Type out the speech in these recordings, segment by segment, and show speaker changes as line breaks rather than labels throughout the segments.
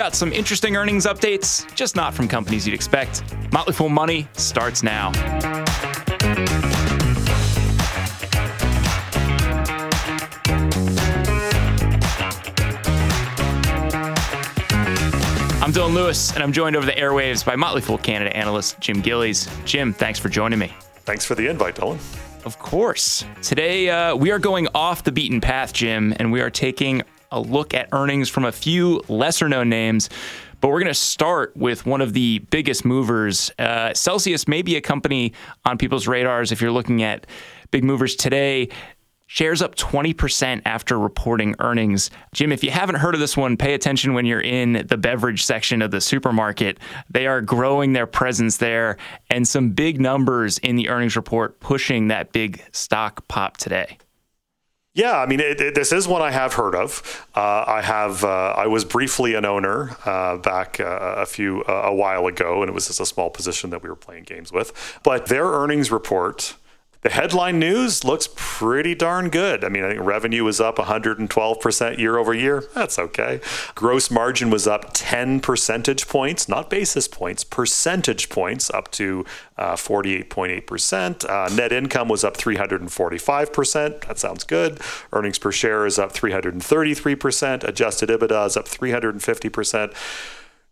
got some interesting earnings updates, just not from companies you'd expect. Motley Fool Money starts now. I'm Dylan Lewis, and I'm joined over the airwaves by Motley Fool Canada analyst Jim Gillies. Jim, thanks for joining me.
Thanks for the invite, Dylan.
Of course. Today, uh, we are going off the beaten path, Jim, and we are taking a look at earnings from a few lesser known names. But we're going to start with one of the biggest movers. Uh, Celsius may be a company on people's radars if you're looking at big movers today. Shares up 20% after reporting earnings. Jim, if you haven't heard of this one, pay attention when you're in the beverage section of the supermarket. They are growing their presence there and some big numbers in the earnings report pushing that big stock pop today.
Yeah, I mean, it, it, this is one I have heard of. Uh, I have. Uh, I was briefly an owner uh, back uh, a few a while ago, and it was just a small position that we were playing games with. But their earnings report the headline news looks pretty darn good. I mean, I think revenue was up 112% year over year. That's okay. Gross margin was up 10 percentage points, not basis points, percentage points, up to uh, 48.8%. Uh, net income was up 345%. That sounds good. Earnings per share is up 333%. Adjusted EBITDA is up 350%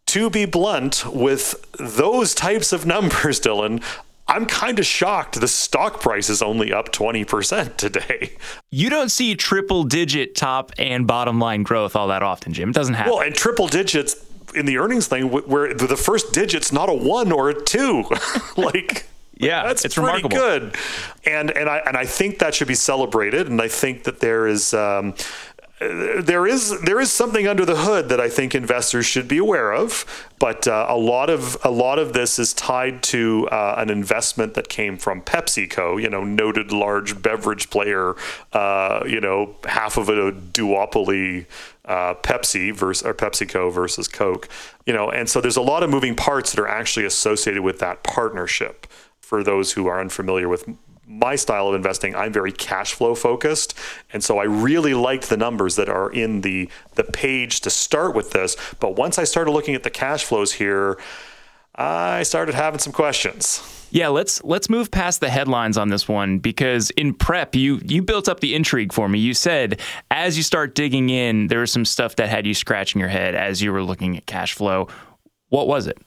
to be blunt, with those types of numbers, Dylan, I'm kind of shocked the stock price is only up 20% today.
You don't see triple digit top and bottom line growth all that often, Jim. It doesn't happen.
Well, and triple digits in the earnings thing where the first digit's not a 1 or a 2. like
yeah,
that's
it's
pretty
remarkable.
good, and and I and I think that should be celebrated. And I think that there is um, there is there is something under the hood that I think investors should be aware of, but uh, a lot of a lot of this is tied to uh, an investment that came from PepsiCo, you know, noted large beverage player, uh, you know, half of a duopoly. Uh, Pepsi versus or PepsiCo versus Coke, you know, and so there's a lot of moving parts that are actually associated with that partnership. For those who are unfamiliar with my style of investing, I'm very cash flow focused, and so I really liked the numbers that are in the the page to start with this. But once I started looking at the cash flows here, I started having some questions.
Yeah, let's let's move past the headlines on this one because in prep you you built up the intrigue for me. You said as you start digging in, there was some stuff that had you scratching your head as you were looking at cash flow. What was it?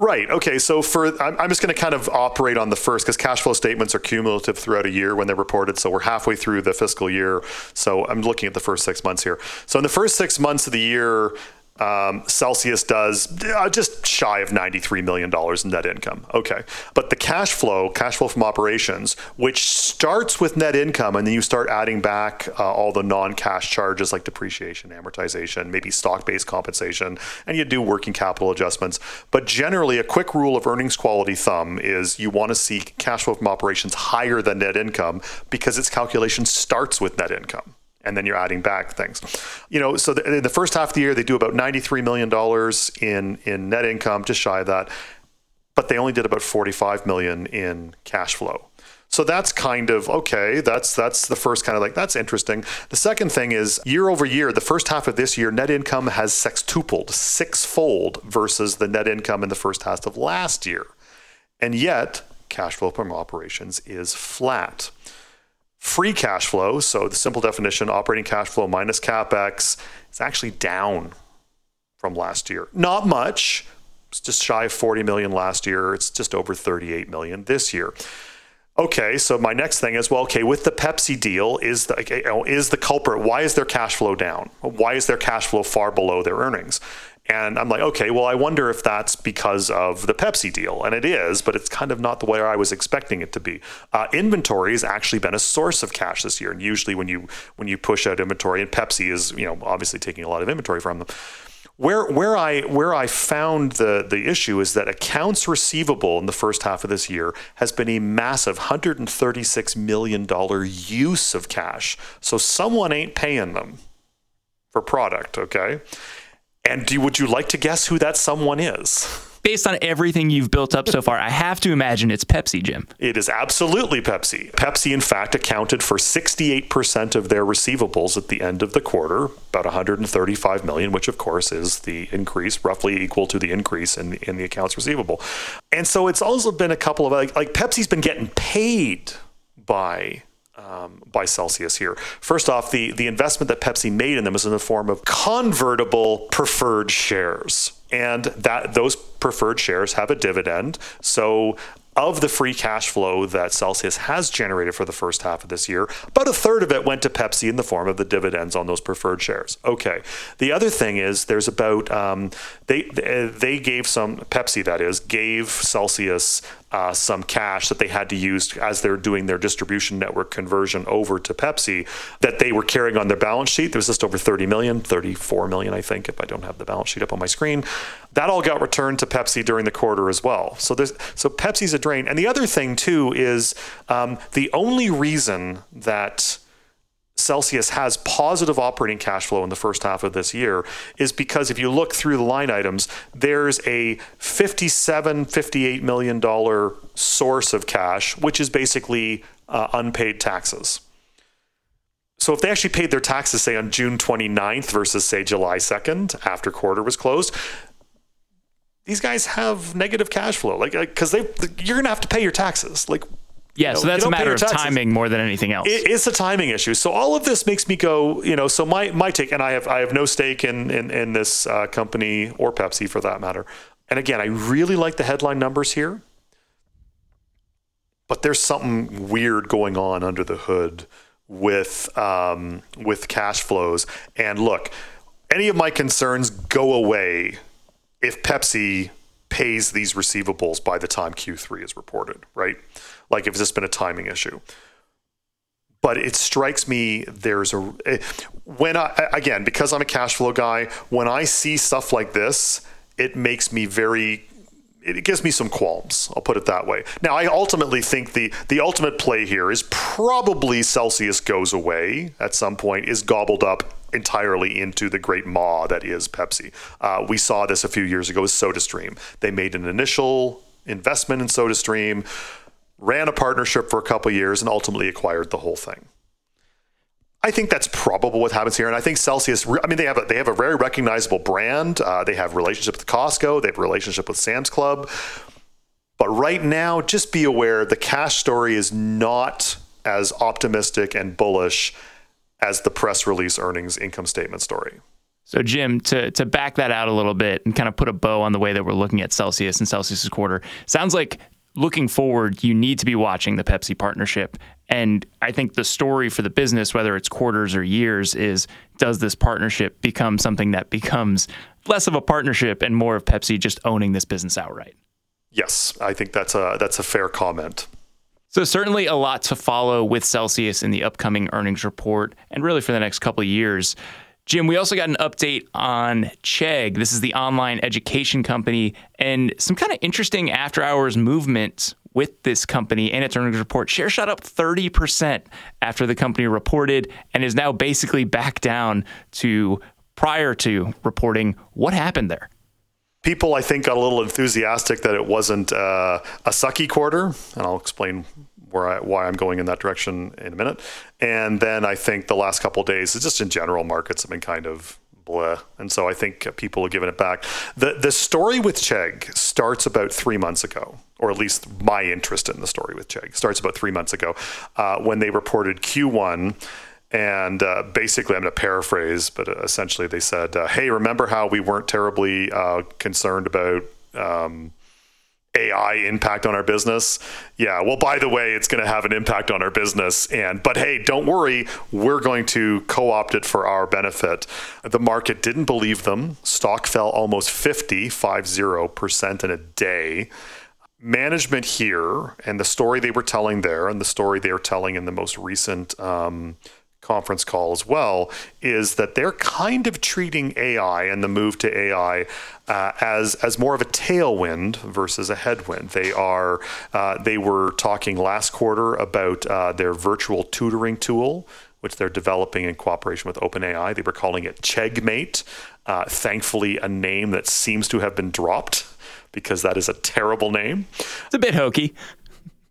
Right. Okay. So for I'm just going to kind of operate on the first because cash flow statements are cumulative throughout a year when they're reported. So we're halfway through the fiscal year. So I'm looking at the first six months here. So in the first six months of the year, um, Celsius does uh, just shy of $93 million in net income. Okay. But the cash flow, cash flow from operations, which starts with net income, and then you start adding back uh, all the non cash charges like depreciation, amortization, maybe stock based compensation, and you do working capital adjustments. But generally, a quick rule of earnings quality thumb is you want to see cash flow from operations higher than net income because its calculation starts with net income and then you're adding back things. You know, so the, in the first half of the year, they do about $93 million in, in net income, just shy of that, but they only did about 45 million in cash flow. So that's kind of okay. That's that's the first kind of like that's interesting. The second thing is year over year, the first half of this year, net income has sextupled, sixfold versus the net income in the first half of last year, and yet cash flow from operations is flat. Free cash flow, so the simple definition, operating cash flow minus capex, is actually down from last year. Not much. It's just shy of 40 million last year. It's just over 38 million this year. Okay, so my next thing is well, okay, with the Pepsi deal, is the is the culprit? Why is their cash flow down? Why is their cash flow far below their earnings? And I'm like, okay, well, I wonder if that's because of the Pepsi deal. And it is, but it's kind of not the way I was expecting it to be. Uh, inventory has actually been a source of cash this year. And usually when you when you push out inventory, and Pepsi is, you know, obviously taking a lot of inventory from them. Where where I where I found the the issue is that accounts receivable in the first half of this year has been a massive 136 million dollar use of cash. So someone ain't paying them for product, okay? And do, would you like to guess who that someone is?
based on everything you've built up so far, I have to imagine it's Pepsi, Jim.
It is absolutely Pepsi. Pepsi, in fact, accounted for 68% of their receivables at the end of the quarter, about 135 million, which of course is the increase, roughly equal to the increase in the, in the accounts receivable. And so it's also been a couple of like, like Pepsi's been getting paid by um, by Celsius here. First off, the, the investment that Pepsi made in them is in the form of convertible preferred shares. And that those preferred shares have a dividend. So of the free cash flow that Celsius has generated for the first half of this year, about a third of it went to Pepsi in the form of the dividends on those preferred shares. Okay. The other thing is there's about um, they they gave some Pepsi that is gave Celsius uh, some cash that they had to use as they're doing their distribution network conversion over to Pepsi that they were carrying on their balance sheet. There was just over 30 million, 34 million, I think, if I don't have the balance sheet up on my screen. That all got returned to Pepsi during the quarter as well. So there's so Pepsi's a drain. And the other thing too is um, the only reason that Celsius has positive operating cash flow in the first half of this year is because if you look through the line items, there's a 57, 58 million dollar source of cash, which is basically uh, unpaid taxes. So if they actually paid their taxes, say on June 29th versus say July 2nd after quarter was closed, these guys have negative cash flow. Like, because they, you're to have to pay your taxes. Like,
yeah, you know, so that's a matter of timing more than anything else.
It, it's a timing issue. So all of this makes me go, you know. So my my take, and I have I have no stake in in, in this uh, company or Pepsi for that matter. And again, I really like the headline numbers here, but there's something weird going on under the hood with um, with cash flows. And look, any of my concerns go away if Pepsi pays these receivables by the time Q3 is reported, right? Like if this been a timing issue. But it strikes me there's a when I again because I'm a cash flow guy, when I see stuff like this, it makes me very it gives me some qualms. I'll put it that way. Now, I ultimately think the the ultimate play here is probably Celsius goes away at some point, is gobbled up entirely into the great maw that is Pepsi. Uh, we saw this a few years ago with SodaStream. They made an initial investment in SodaStream, ran a partnership for a couple years, and ultimately acquired the whole thing. I think that's probable what happens here, and I think Celsius. I mean, they have a, they have a very recognizable brand. Uh, they have relationship with Costco. They have a relationship with Sam's Club. But right now, just be aware the cash story is not as optimistic and bullish as the press release earnings income statement story.
So, Jim, to, to back that out a little bit and kind of put a bow on the way that we're looking at Celsius and Celsius's quarter, sounds like looking forward, you need to be watching the Pepsi partnership. And I think the story for the business, whether it's quarters or years, is does this partnership become something that becomes less of a partnership and more of Pepsi just owning this business outright?
Yes, I think that's a that's a fair comment.
So certainly a lot to follow with Celsius in the upcoming earnings report and really for the next couple of years. Jim, we also got an update on Chegg. This is the online education company, and some kind of interesting after hours movement with this company and its earnings report. Share shot up 30% after the company reported and is now basically back down to prior to reporting. What happened there?
People, I think, got a little enthusiastic that it wasn't uh, a sucky quarter, and I'll explain where I, why I'm going in that direction in a minute. And then I think the last couple days, just in general, markets have been kind of blah. And so I think people have given it back. The the story with Chegg starts about three months ago, or at least my interest in the story with Chegg starts about three months ago uh, when they reported Q1. And uh, basically, I'm going to paraphrase, but essentially, they said, uh, "Hey, remember how we weren't terribly uh, concerned about um, AI impact on our business. Yeah, well, by the way, it's going to have an impact on our business. And but hey, don't worry, we're going to co-opt it for our benefit. The market didn't believe them. Stock fell almost 50, 50% in a day. Management here and the story they were telling there, and the story they are telling in the most recent um, conference call as well is that they're kind of treating AI and the move to AI uh, as as more of a tailwind versus a headwind. They are uh, they were talking last quarter about uh, their virtual tutoring tool. Which they're developing in cooperation with OpenAI. They were calling it Cheggmate. Uh, thankfully, a name that seems to have been dropped because that is a terrible name.
It's a bit hokey.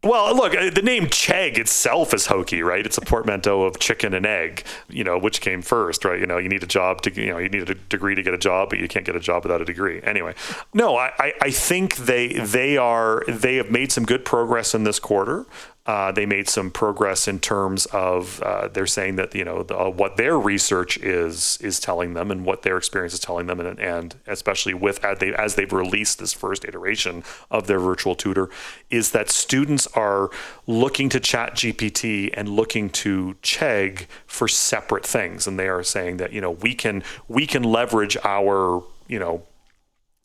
Well, look, uh, the name Chegg itself is hokey, right? It's a portmanteau of chicken and egg. You know, which came first, right? You know, you need a job to, you know, you need a degree to get a job, but you can't get a job without a degree. Anyway, no, I, I think they they are they have made some good progress in this quarter. Uh, they made some progress in terms of uh, they're saying that you know the, uh, what their research is is telling them and what their experience is telling them. And, and especially with as, they, as they've released this first iteration of their virtual tutor is that students are looking to ChatGPT and looking to chegg for separate things. And they are saying that you know we can we can leverage our you know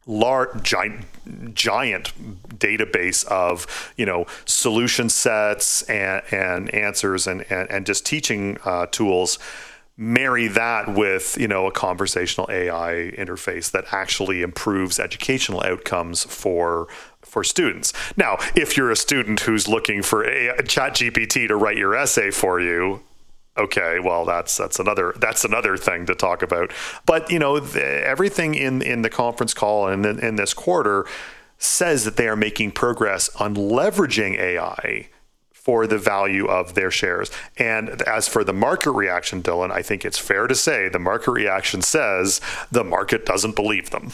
large giant giant database of you know solution sets and, and answers and, and, and just teaching uh, tools marry that with you know a conversational AI interface that actually improves educational outcomes for for students. Now, if you're a student who's looking for a, ChatGPT to write your essay for you, okay well that's that's another that's another thing to talk about but you know the, everything in in the conference call and in, in this quarter says that they are making progress on leveraging ai for the value of their shares. And as for the market reaction, Dylan, I think it's fair to say the market reaction says the market doesn't believe them.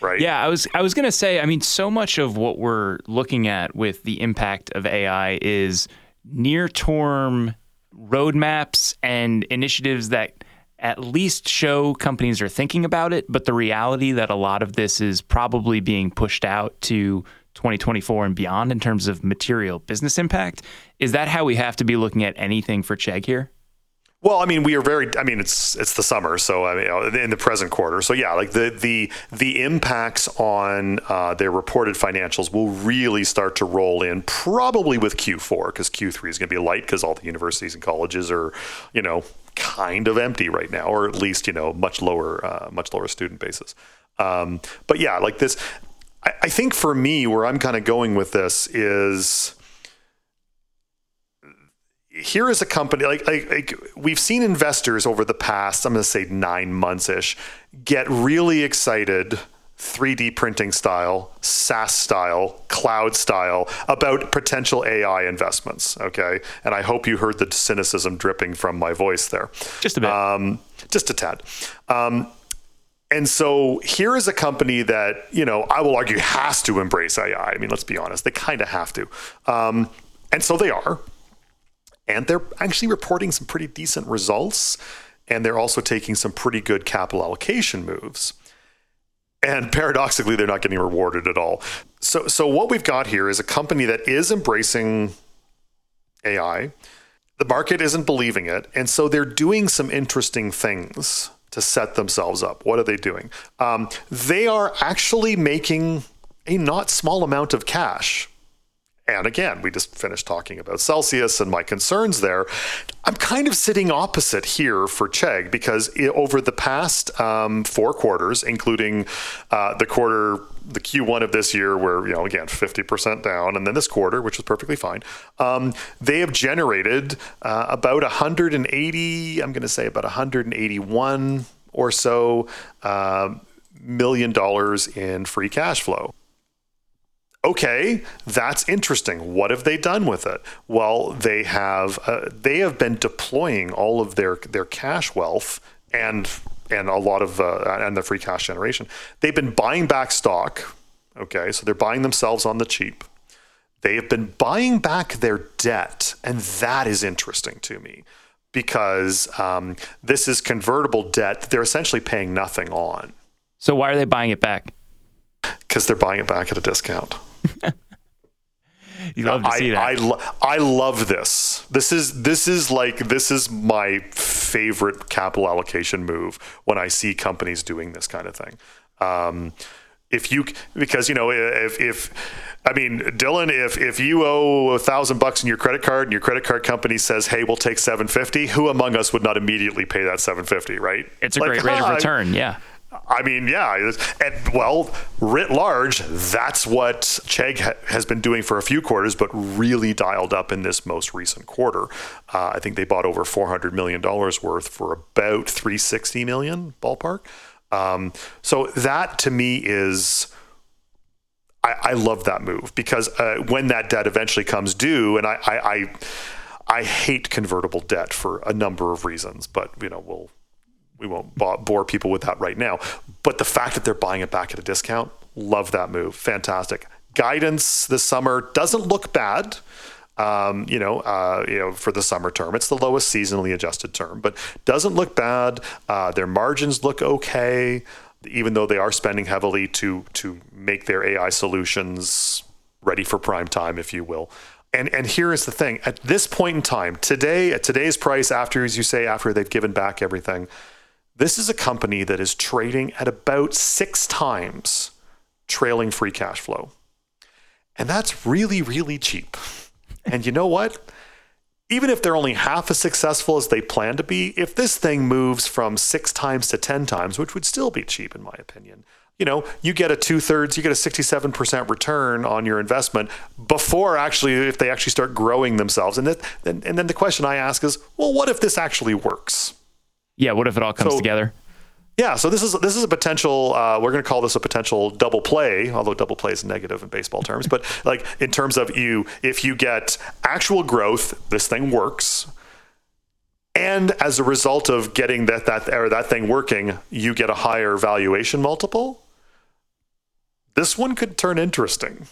Right.
Yeah, I was I was going to say, I mean, so much of what we're looking at with the impact of AI is near-term roadmaps and initiatives that at least show companies are thinking about it, but the reality that a lot of this is probably being pushed out to 2024 and beyond in terms of material business impact. Is that how we have to be looking at anything for Chegg here?
Well, I mean, we are very. I mean, it's it's the summer, so I mean, in the present quarter. So yeah, like the the the impacts on uh, their reported financials will really start to roll in probably with Q4 because Q3 is going to be light because all the universities and colleges are, you know, kind of empty right now, or at least you know much lower uh, much lower student bases. Um, but yeah, like this, I, I think for me, where I'm kind of going with this is here is a company like, like, like, we've seen investors over the past i'm going to say nine months ish get really excited 3d printing style saas style cloud style about potential ai investments okay? And i hope you heard the cynicism dripping from my voice there.
Just a bit. Um,
just a tad. Um, and so here is a company that you know i will argue has to embrace ai i. Mean let's be honest they kind of have to. Um, and so they are and they're actually reporting some pretty decent results and they're also taking some pretty good capital allocation moves. And paradoxically they're not getting rewarded at all. So so what we've got here is a company that is embracing ai the market isn't believing it and so they're doing some interesting things to set themselves up. What are they doing? Um, they are actually making a not small amount of cash and again, we just finished talking about Celsius and my concerns there. I'm kind of sitting opposite here for Chegg because it, over the past um, four quarters, including uh, the quarter, the Q1 of this year, where, you know, again, 50% down, and then this quarter, which was perfectly fine, um, they have generated uh, about 180, I'm going to say about 181 or so uh, million dollars in free cash flow okay, that's interesting. What have they done with it? Well, they have uh, they have been deploying all of their their cash wealth and and a lot of uh, and the free cash generation. They've been buying back stock. Okay, so they're buying themselves on the cheap. They have been buying back their debt, and that is interesting to me because um, this is convertible debt that they're essentially paying nothing on.
So why are they buying it back?
Because they're buying it back at a discount.
you love to see
I, that. I, lo- I love this. This is this is like this is my favorite capital allocation move when I see companies doing this kind of thing. Um, if you because you know if if I mean Dylan if if you owe a thousand bucks in your credit card and your credit card company says hey we'll take 750 who among us would not immediately pay that 750 right
it's a like, great rate of return yeah
I mean, yeah, and well, writ large, that's what Chegg ha- has been doing for a few quarters, but really dialed up in this most recent quarter. Uh, I think they bought over four hundred million dollars worth for about three sixty million ballpark. Um, so that to me is I, I love that move because uh, when that debt eventually comes due, and I, I, I I hate convertible debt for a number of reasons, but you know we'll we won't bore people with that right now. But the fact that they're buying it back at a discount, love that move. Fantastic. Guidance this summer doesn't look bad. Um, you know, uh, you know, for the summer term, it's the lowest seasonally adjusted term, but doesn't look bad. Uh, their margins look okay, even though they are spending heavily to to make their AI solutions ready for prime time, if you will. And and here is the thing: at this point in time, today, at today's price, after as you say, after they've given back everything, this is a company that is trading at about six times trailing free cash flow. And that's really, really cheap. And you know what? Even if they're only half as successful as they plan to be, if this thing moves from six times to 10 times, which would still be cheap in my opinion, you know, you get a two thirds, you get a 67% return on your investment before actually, if they actually start growing themselves. And, that, and, and then the question I ask is, well, what if this actually works?
Yeah, what if it all comes so, together?
Yeah, so this is this is a potential. Uh, we're going to call this a potential double play, although double play is negative in baseball terms. But like in terms of you, if you get actual growth, this thing works, and as a result of getting that that or that thing working, you get a higher valuation multiple. This one could turn interesting.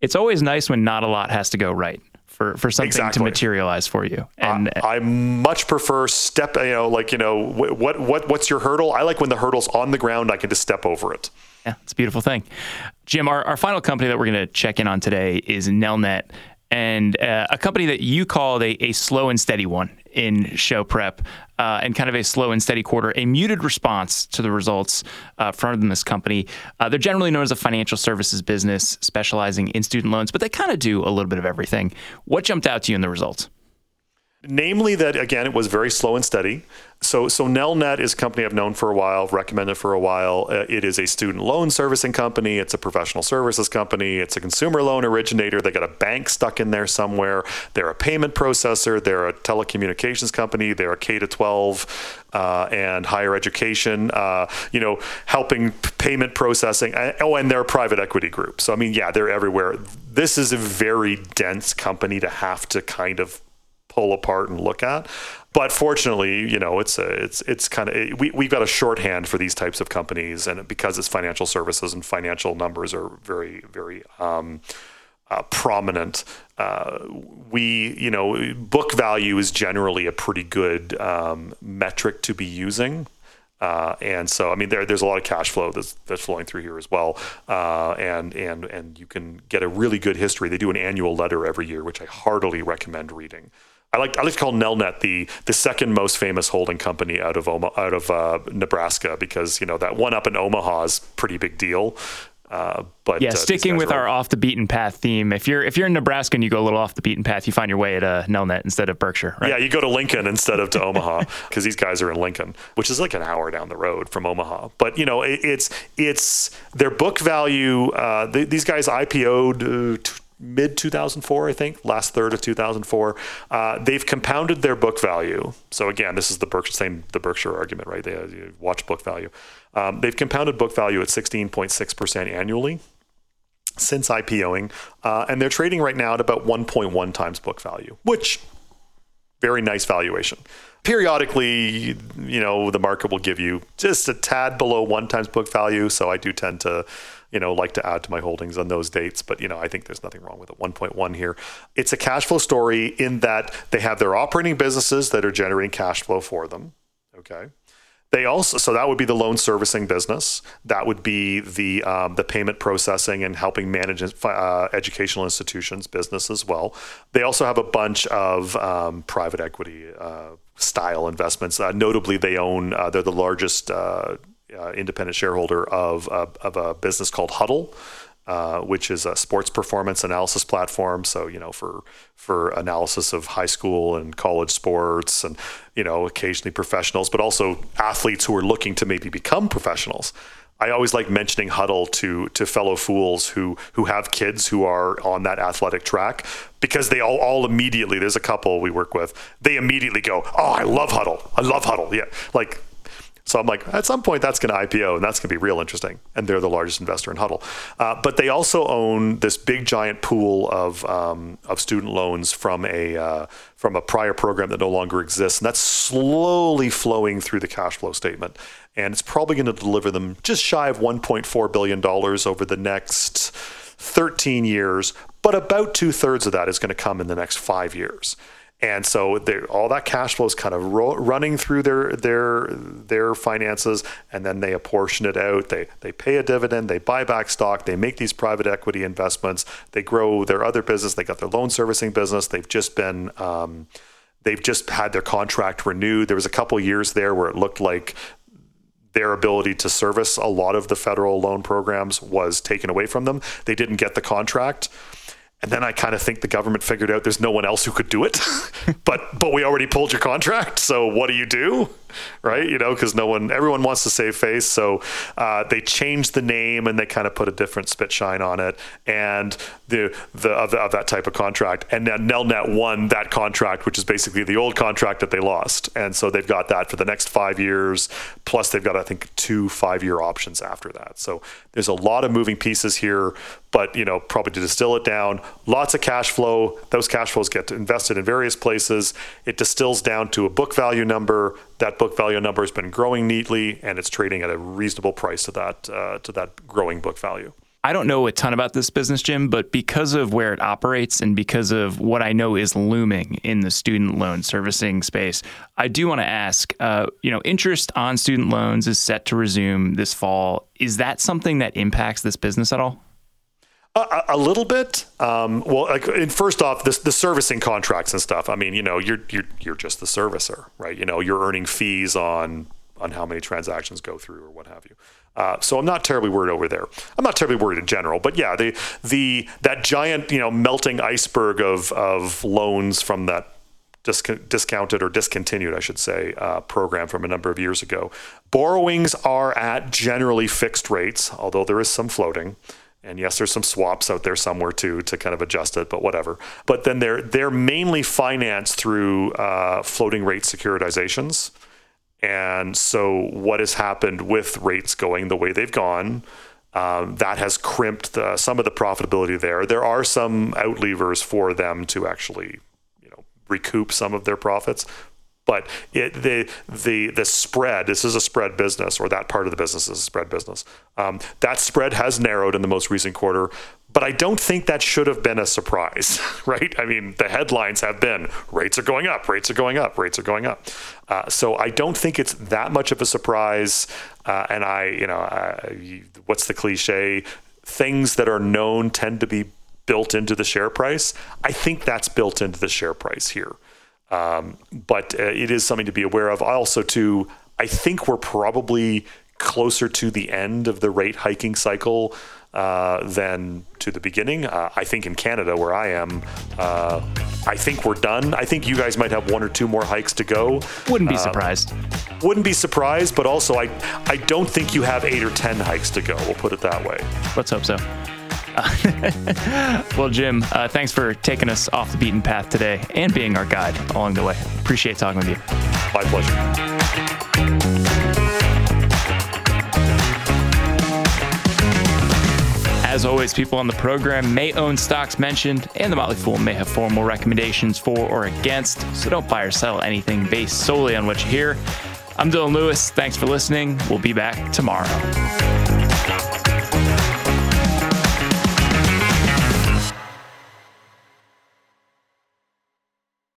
It's always nice when not a lot has to go right for for something exactly. to materialize for you.
And I, I, much prefer step. You know, like you know, what what what's your hurdle? I like when the hurdle's on the ground. I can just step over it.
Yeah, it's a beautiful thing. Jim, our, our final company that we're going to check in on today is Nelnet and uh, a company that you called a, a slow and steady one in show prep uh, and kind of a slow and steady quarter, a muted response to the results uh, from this company. Uh, they're generally known as a financial services business specializing in student loans, but they kind of do a little bit of everything. What jumped out to you in the results?
Namely, that again, it was very slow and steady. So, so Nelnet is a company I've known for a while, recommended for a while. Uh, it is a student loan servicing company. It's a professional services company. It's a consumer loan originator. They got a bank stuck in there somewhere. They're a payment processor. They're a telecommunications company. They're a K to 12 uh, and higher education. Uh, you know, helping payment processing. Oh, and they're a private equity group. So, I mean, yeah, they're everywhere. This is a very dense company to have to kind of pull apart and look at. But fortunately, you know, it's a, it's it's kind of we we've got a shorthand for these types of companies, and because it's financial services and financial numbers are very very. Um, uh, prominent. Uh, we, you know, book value is generally a pretty good um, metric to be using. Uh, and so, I mean, there, there's a lot of cash flow that's, that's flowing through here as well. Uh, and, and, and you can get a really good history. They do an annual letter every year, which I heartily recommend reading. I like I like to call Nelnet the the second most famous holding company out of Oma, out of uh, Nebraska because you know that one up in Omaha is pretty big deal.
Uh, but yeah, uh, sticking with our off the beaten path theme. If you're if you're in Nebraska and you go a little off the beaten path, you find your way at uh, Nelnet instead of Berkshire. Right?
Yeah, you go to Lincoln instead of to Omaha because these guys are in Lincoln, which is like an hour down the road from Omaha. But you know, it, it's it's their book value. Uh, these guys IPO'd uh, mid 2004, I think, last third of 2004. Uh, they've compounded their book value. So again, this is the Berkshire same the Berkshire argument, right? They uh, watch book value. Um, they've compounded book value at 16.6 percent annually since IPOing, uh, and they're trading right now at about 1.1 times book value, which very nice valuation. Periodically, you know, the market will give you just a tad below one times book value, so I do tend to you know, like to add to my holdings on those dates. But, you know, I think there's nothing wrong with it. 1.1 here. It's a cash flow story in that they have their operating businesses that are generating cash flow for them. Okay. They also so that would be the loan servicing business. That would be the um, the payment processing and helping manage uh, educational institutions business as well. They also have a bunch of um, private equity uh, style investments. Uh, notably, they own uh, they're the largest uh, uh, independent shareholder of, of a business called Hudl. Uh, which is a sports performance analysis platform. So you know, for for analysis of high school and college sports, and you know, occasionally professionals, but also athletes who are looking to maybe become professionals. I always like mentioning Hudl to to fellow fools who who have kids who are on that athletic track because they all, all immediately. There's a couple we work with. They immediately go, "Oh, I love Hudl I love Hudl Yeah, like So I'm like, at some point, that's going to IPO, and that's going to be real interesting. And they're the largest investor in Hudl. Uh, but they also own this big giant pool of um, of student loans from a uh, from a prior program that no longer exists, and that's slowly flowing through the cash flow statement. And it's probably going to deliver them just shy of 1.4 billion dollars over the next 13 years. But about two thirds of that is going to come in the next five years. And so all that cash flow is kind of ro- running through their their their finances, and then they apportion it out. They they pay a dividend, they buy back stock, they make these private equity investments, they grow their other business. They got their loan servicing business. They've just been um, they've just had their contract renewed. There was a couple years there where it looked like their ability to service a lot of the federal loan programs was taken away from them. They didn't get the contract. And then I kind of think the government figured out there's no one else who could do it. but but we already pulled your contract, so what do you do? right? You know, because no one, everyone wants to save face. So uh, they changed the name and they kind of put a different spit shine on it, and the the of, of, that type of contract. And then Nelnet won that contract, which is basically the old contract that they lost, and so they've got that for the next five years. Plus, they've got I think two five year options after that. So there's a lot of moving pieces here, but you know, probably to distill it down, lots of cash flow. Those cash flows get invested in various places. It distills down to a book value number that book value number has been growing neatly, and it's trading at a reasonable price to that uh, to that growing book value.
I don't know a ton about this business, Jim, but because of where it operates and because of what I know is looming in the student loan servicing space, I do want to ask. Uh, you know, interest on student loans is set to resume this fall. Is that something that impacts this business at all?
A, a, little bit. Um, well, like, first off, this, the servicing contracts and stuff. I mean, you know, you're you're you're just the servicer, right? You know, you're earning fees on on how many transactions go through or what have you. Uh, so I'm not terribly worried over there. I'm not terribly worried in general, but yeah, the the that giant you know melting iceberg of of loans from that discounted or discontinued, I should say, uh, program from a number of years ago. Borrowings are at generally fixed rates, although there is some floating. And yes, there's some swaps out there somewhere too to kind of adjust it, but whatever. But then they're they're mainly financed through uh, floating rate securitizations. And so what has happened with rates going the way they've gone? Um, that has crimped the, some of the profitability there. There are some out levers for them to actually, you know, recoup some of their profits, but it, the the the spread. This is a spread business, or that part of the business is a spread business. Um, that spread has narrowed in the most recent quarter, but I don't think that should have been a surprise, right? I mean, the headlines have been rates are going up, rates are going up, rates are going up. Uh, so I don't think it's that much of a surprise. Uh, and I, you know, what's the cliche? Things that are known tend to be built into the share price. I think that's built into the share price here. Um, but uh, it is something to be aware of. Also, too, I think we're probably closer to the end of the rate hiking cycle uh, than to the beginning. Uh, I think in Canada, where I am, uh, I think we're done. I think you guys might have one or two more hikes to go.
Wouldn't be uh, surprised.
Wouldn't be surprised, but also I, I don't think you have eight or ten hikes to go. We'll put it that way.
Let's hope so. well, Jim, uh, thanks for taking us off the beaten path today and being our guide along the way. Appreciate talking with you.
My pleasure.
As always, people on the program may own stocks mentioned, and the Motley Fool may have formal recommendations for or against, so don't buy or sell anything based solely on what you hear. I'm Dylan Lewis. Thanks for listening. We'll be back tomorrow.